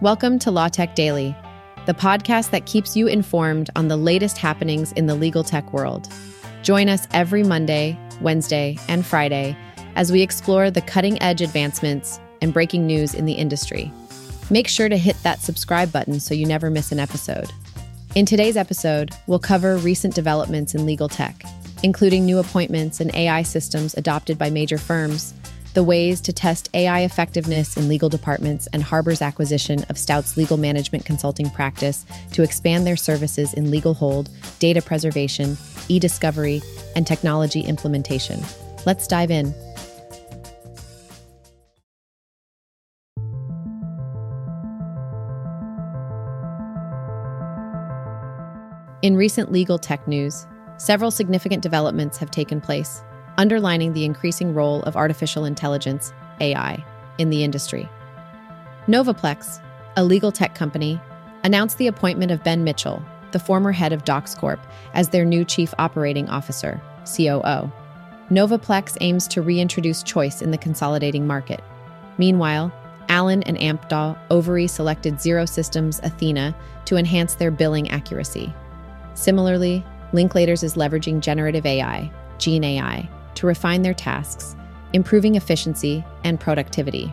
Welcome to Law Tech Daily, the podcast that keeps you informed on the latest happenings in the legal tech world. Join us every Monday, Wednesday, and Friday as we explore the cutting edge advancements and breaking news in the industry. Make sure to hit that subscribe button so you never miss an episode. In today's episode, we'll cover recent developments in legal tech, including new appointments and AI systems adopted by major firms the ways to test AI effectiveness in legal departments, and Harbor's acquisition of Stout's legal management consulting practice to expand their services in legal hold, data preservation, e discovery, and technology implementation. Let's dive in. In recent legal tech news, several significant developments have taken place underlining the increasing role of artificial intelligence, AI, in the industry. Novaplex, a legal tech company, announced the appointment of Ben Mitchell, the former head of DocsCorp, as their new chief operating officer, COO. Novaplex aims to reintroduce choice in the consolidating market. Meanwhile, Allen and Amdahl Overy selected Zero Systems Athena to enhance their billing accuracy. Similarly, Linklaters is leveraging generative AI, Gen AI, to refine their tasks, improving efficiency and productivity.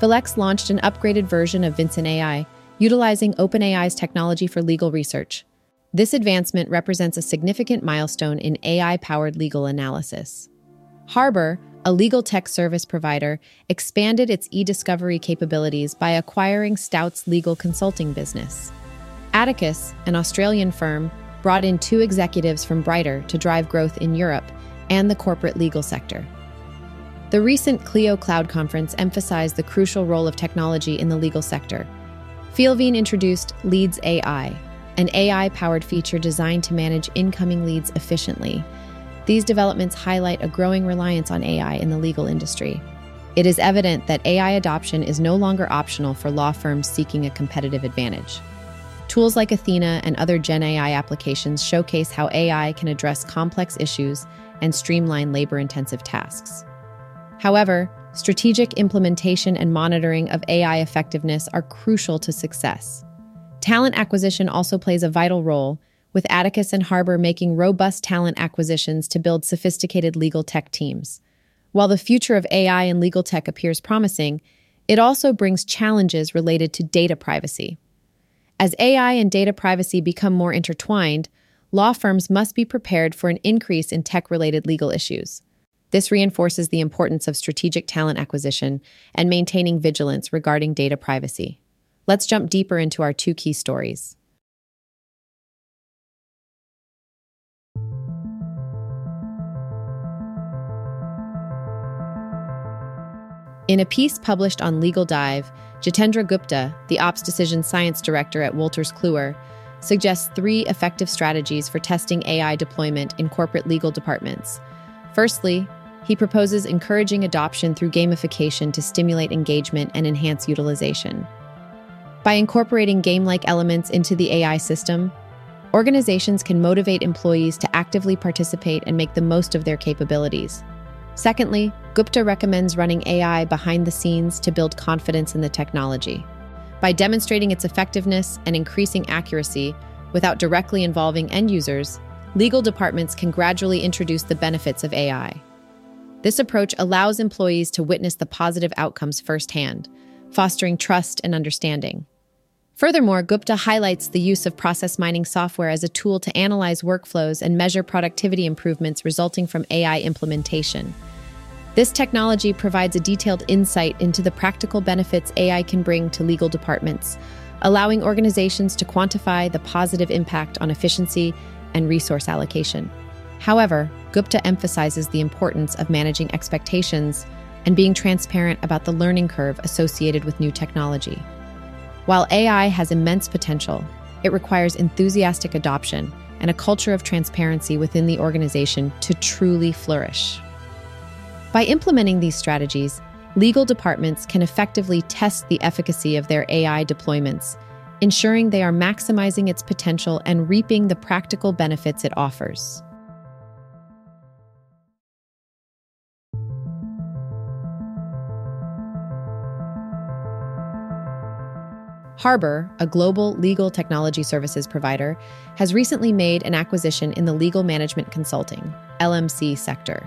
vLex launched an upgraded version of Vincent AI, utilizing OpenAI's technology for legal research. This advancement represents a significant milestone in AI powered legal analysis. Harbor, a legal tech service provider, expanded its e discovery capabilities by acquiring Stout's legal consulting business. Atticus, an Australian firm, brought in two executives from Brighter to drive growth in Europe and the corporate legal sector. The recent Clio Cloud conference emphasized the crucial role of technology in the legal sector. Filevine introduced Leads AI, an AI powered feature designed to manage incoming leads efficiently. These developments highlight a growing reliance on AI in the legal industry. It is evident that AI adoption is no longer optional for law firms seeking a competitive advantage. Tools like Athena and other Gen AI applications showcase how AI can address complex issues and streamline labor intensive tasks. However, strategic implementation and monitoring of AI effectiveness are crucial to success. Talent acquisition also plays a vital role, with Atticus and Harbor making robust talent acquisitions to build sophisticated legal tech teams. While the future of AI and legal tech appears promising, it also brings challenges related to data privacy. As AI and data privacy become more intertwined, law firms must be prepared for an increase in tech related legal issues. This reinforces the importance of strategic talent acquisition and maintaining vigilance regarding data privacy. Let's jump deeper into our two key stories. In a piece published on Legal Dive, Jitendra Gupta, the Ops Decision Science Director at Wolters Kluwer, suggests three effective strategies for testing AI deployment in corporate legal departments. Firstly, he proposes encouraging adoption through gamification to stimulate engagement and enhance utilization. By incorporating game like elements into the AI system, organizations can motivate employees to actively participate and make the most of their capabilities. Secondly, Gupta recommends running AI behind the scenes to build confidence in the technology. By demonstrating its effectiveness and increasing accuracy without directly involving end users, legal departments can gradually introduce the benefits of AI. This approach allows employees to witness the positive outcomes firsthand, fostering trust and understanding. Furthermore, Gupta highlights the use of process mining software as a tool to analyze workflows and measure productivity improvements resulting from AI implementation. This technology provides a detailed insight into the practical benefits AI can bring to legal departments, allowing organizations to quantify the positive impact on efficiency and resource allocation. However, Gupta emphasizes the importance of managing expectations and being transparent about the learning curve associated with new technology. While AI has immense potential, it requires enthusiastic adoption and a culture of transparency within the organization to truly flourish. By implementing these strategies, legal departments can effectively test the efficacy of their AI deployments, ensuring they are maximizing its potential and reaping the practical benefits it offers. Harbor, a global legal technology services provider, has recently made an acquisition in the legal management consulting, LMC sector.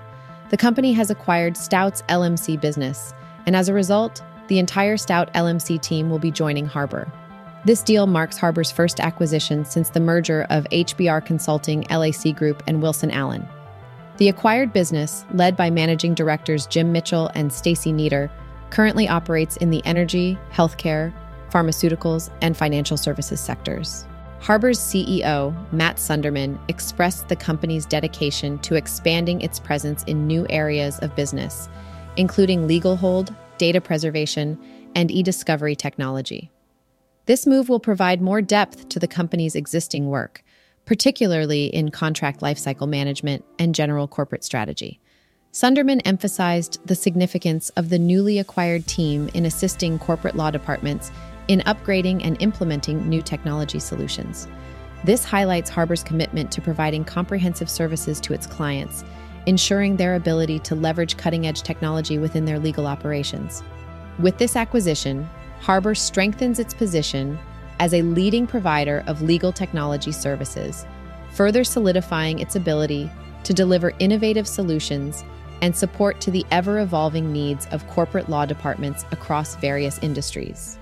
The company has acquired Stout's LMC business, and as a result, the entire Stout LMC team will be joining Harbor. This deal marks Harbor's first acquisition since the merger of HBR Consulting LAC Group and Wilson Allen. The acquired business, led by managing directors Jim Mitchell and Stacy Nieder, currently operates in the energy, healthcare, pharmaceuticals, and financial services sectors. Harbor's CEO, Matt Sunderman, expressed the company's dedication to expanding its presence in new areas of business, including legal hold, data preservation, and e discovery technology. This move will provide more depth to the company's existing work, particularly in contract lifecycle management and general corporate strategy. Sunderman emphasized the significance of the newly acquired team in assisting corporate law departments in upgrading and implementing new technology solutions. This highlights Harbor's commitment to providing comprehensive services to its clients, ensuring their ability to leverage cutting edge technology within their legal operations. With this acquisition, Harbor strengthens its position as a leading provider of legal technology services, further solidifying its ability to deliver innovative solutions and support to the ever evolving needs of corporate law departments across various industries.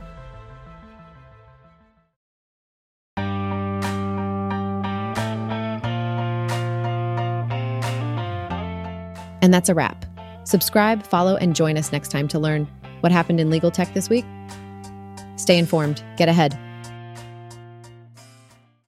And that's a wrap. Subscribe, follow, and join us next time to learn what happened in legal tech this week. Stay informed, get ahead.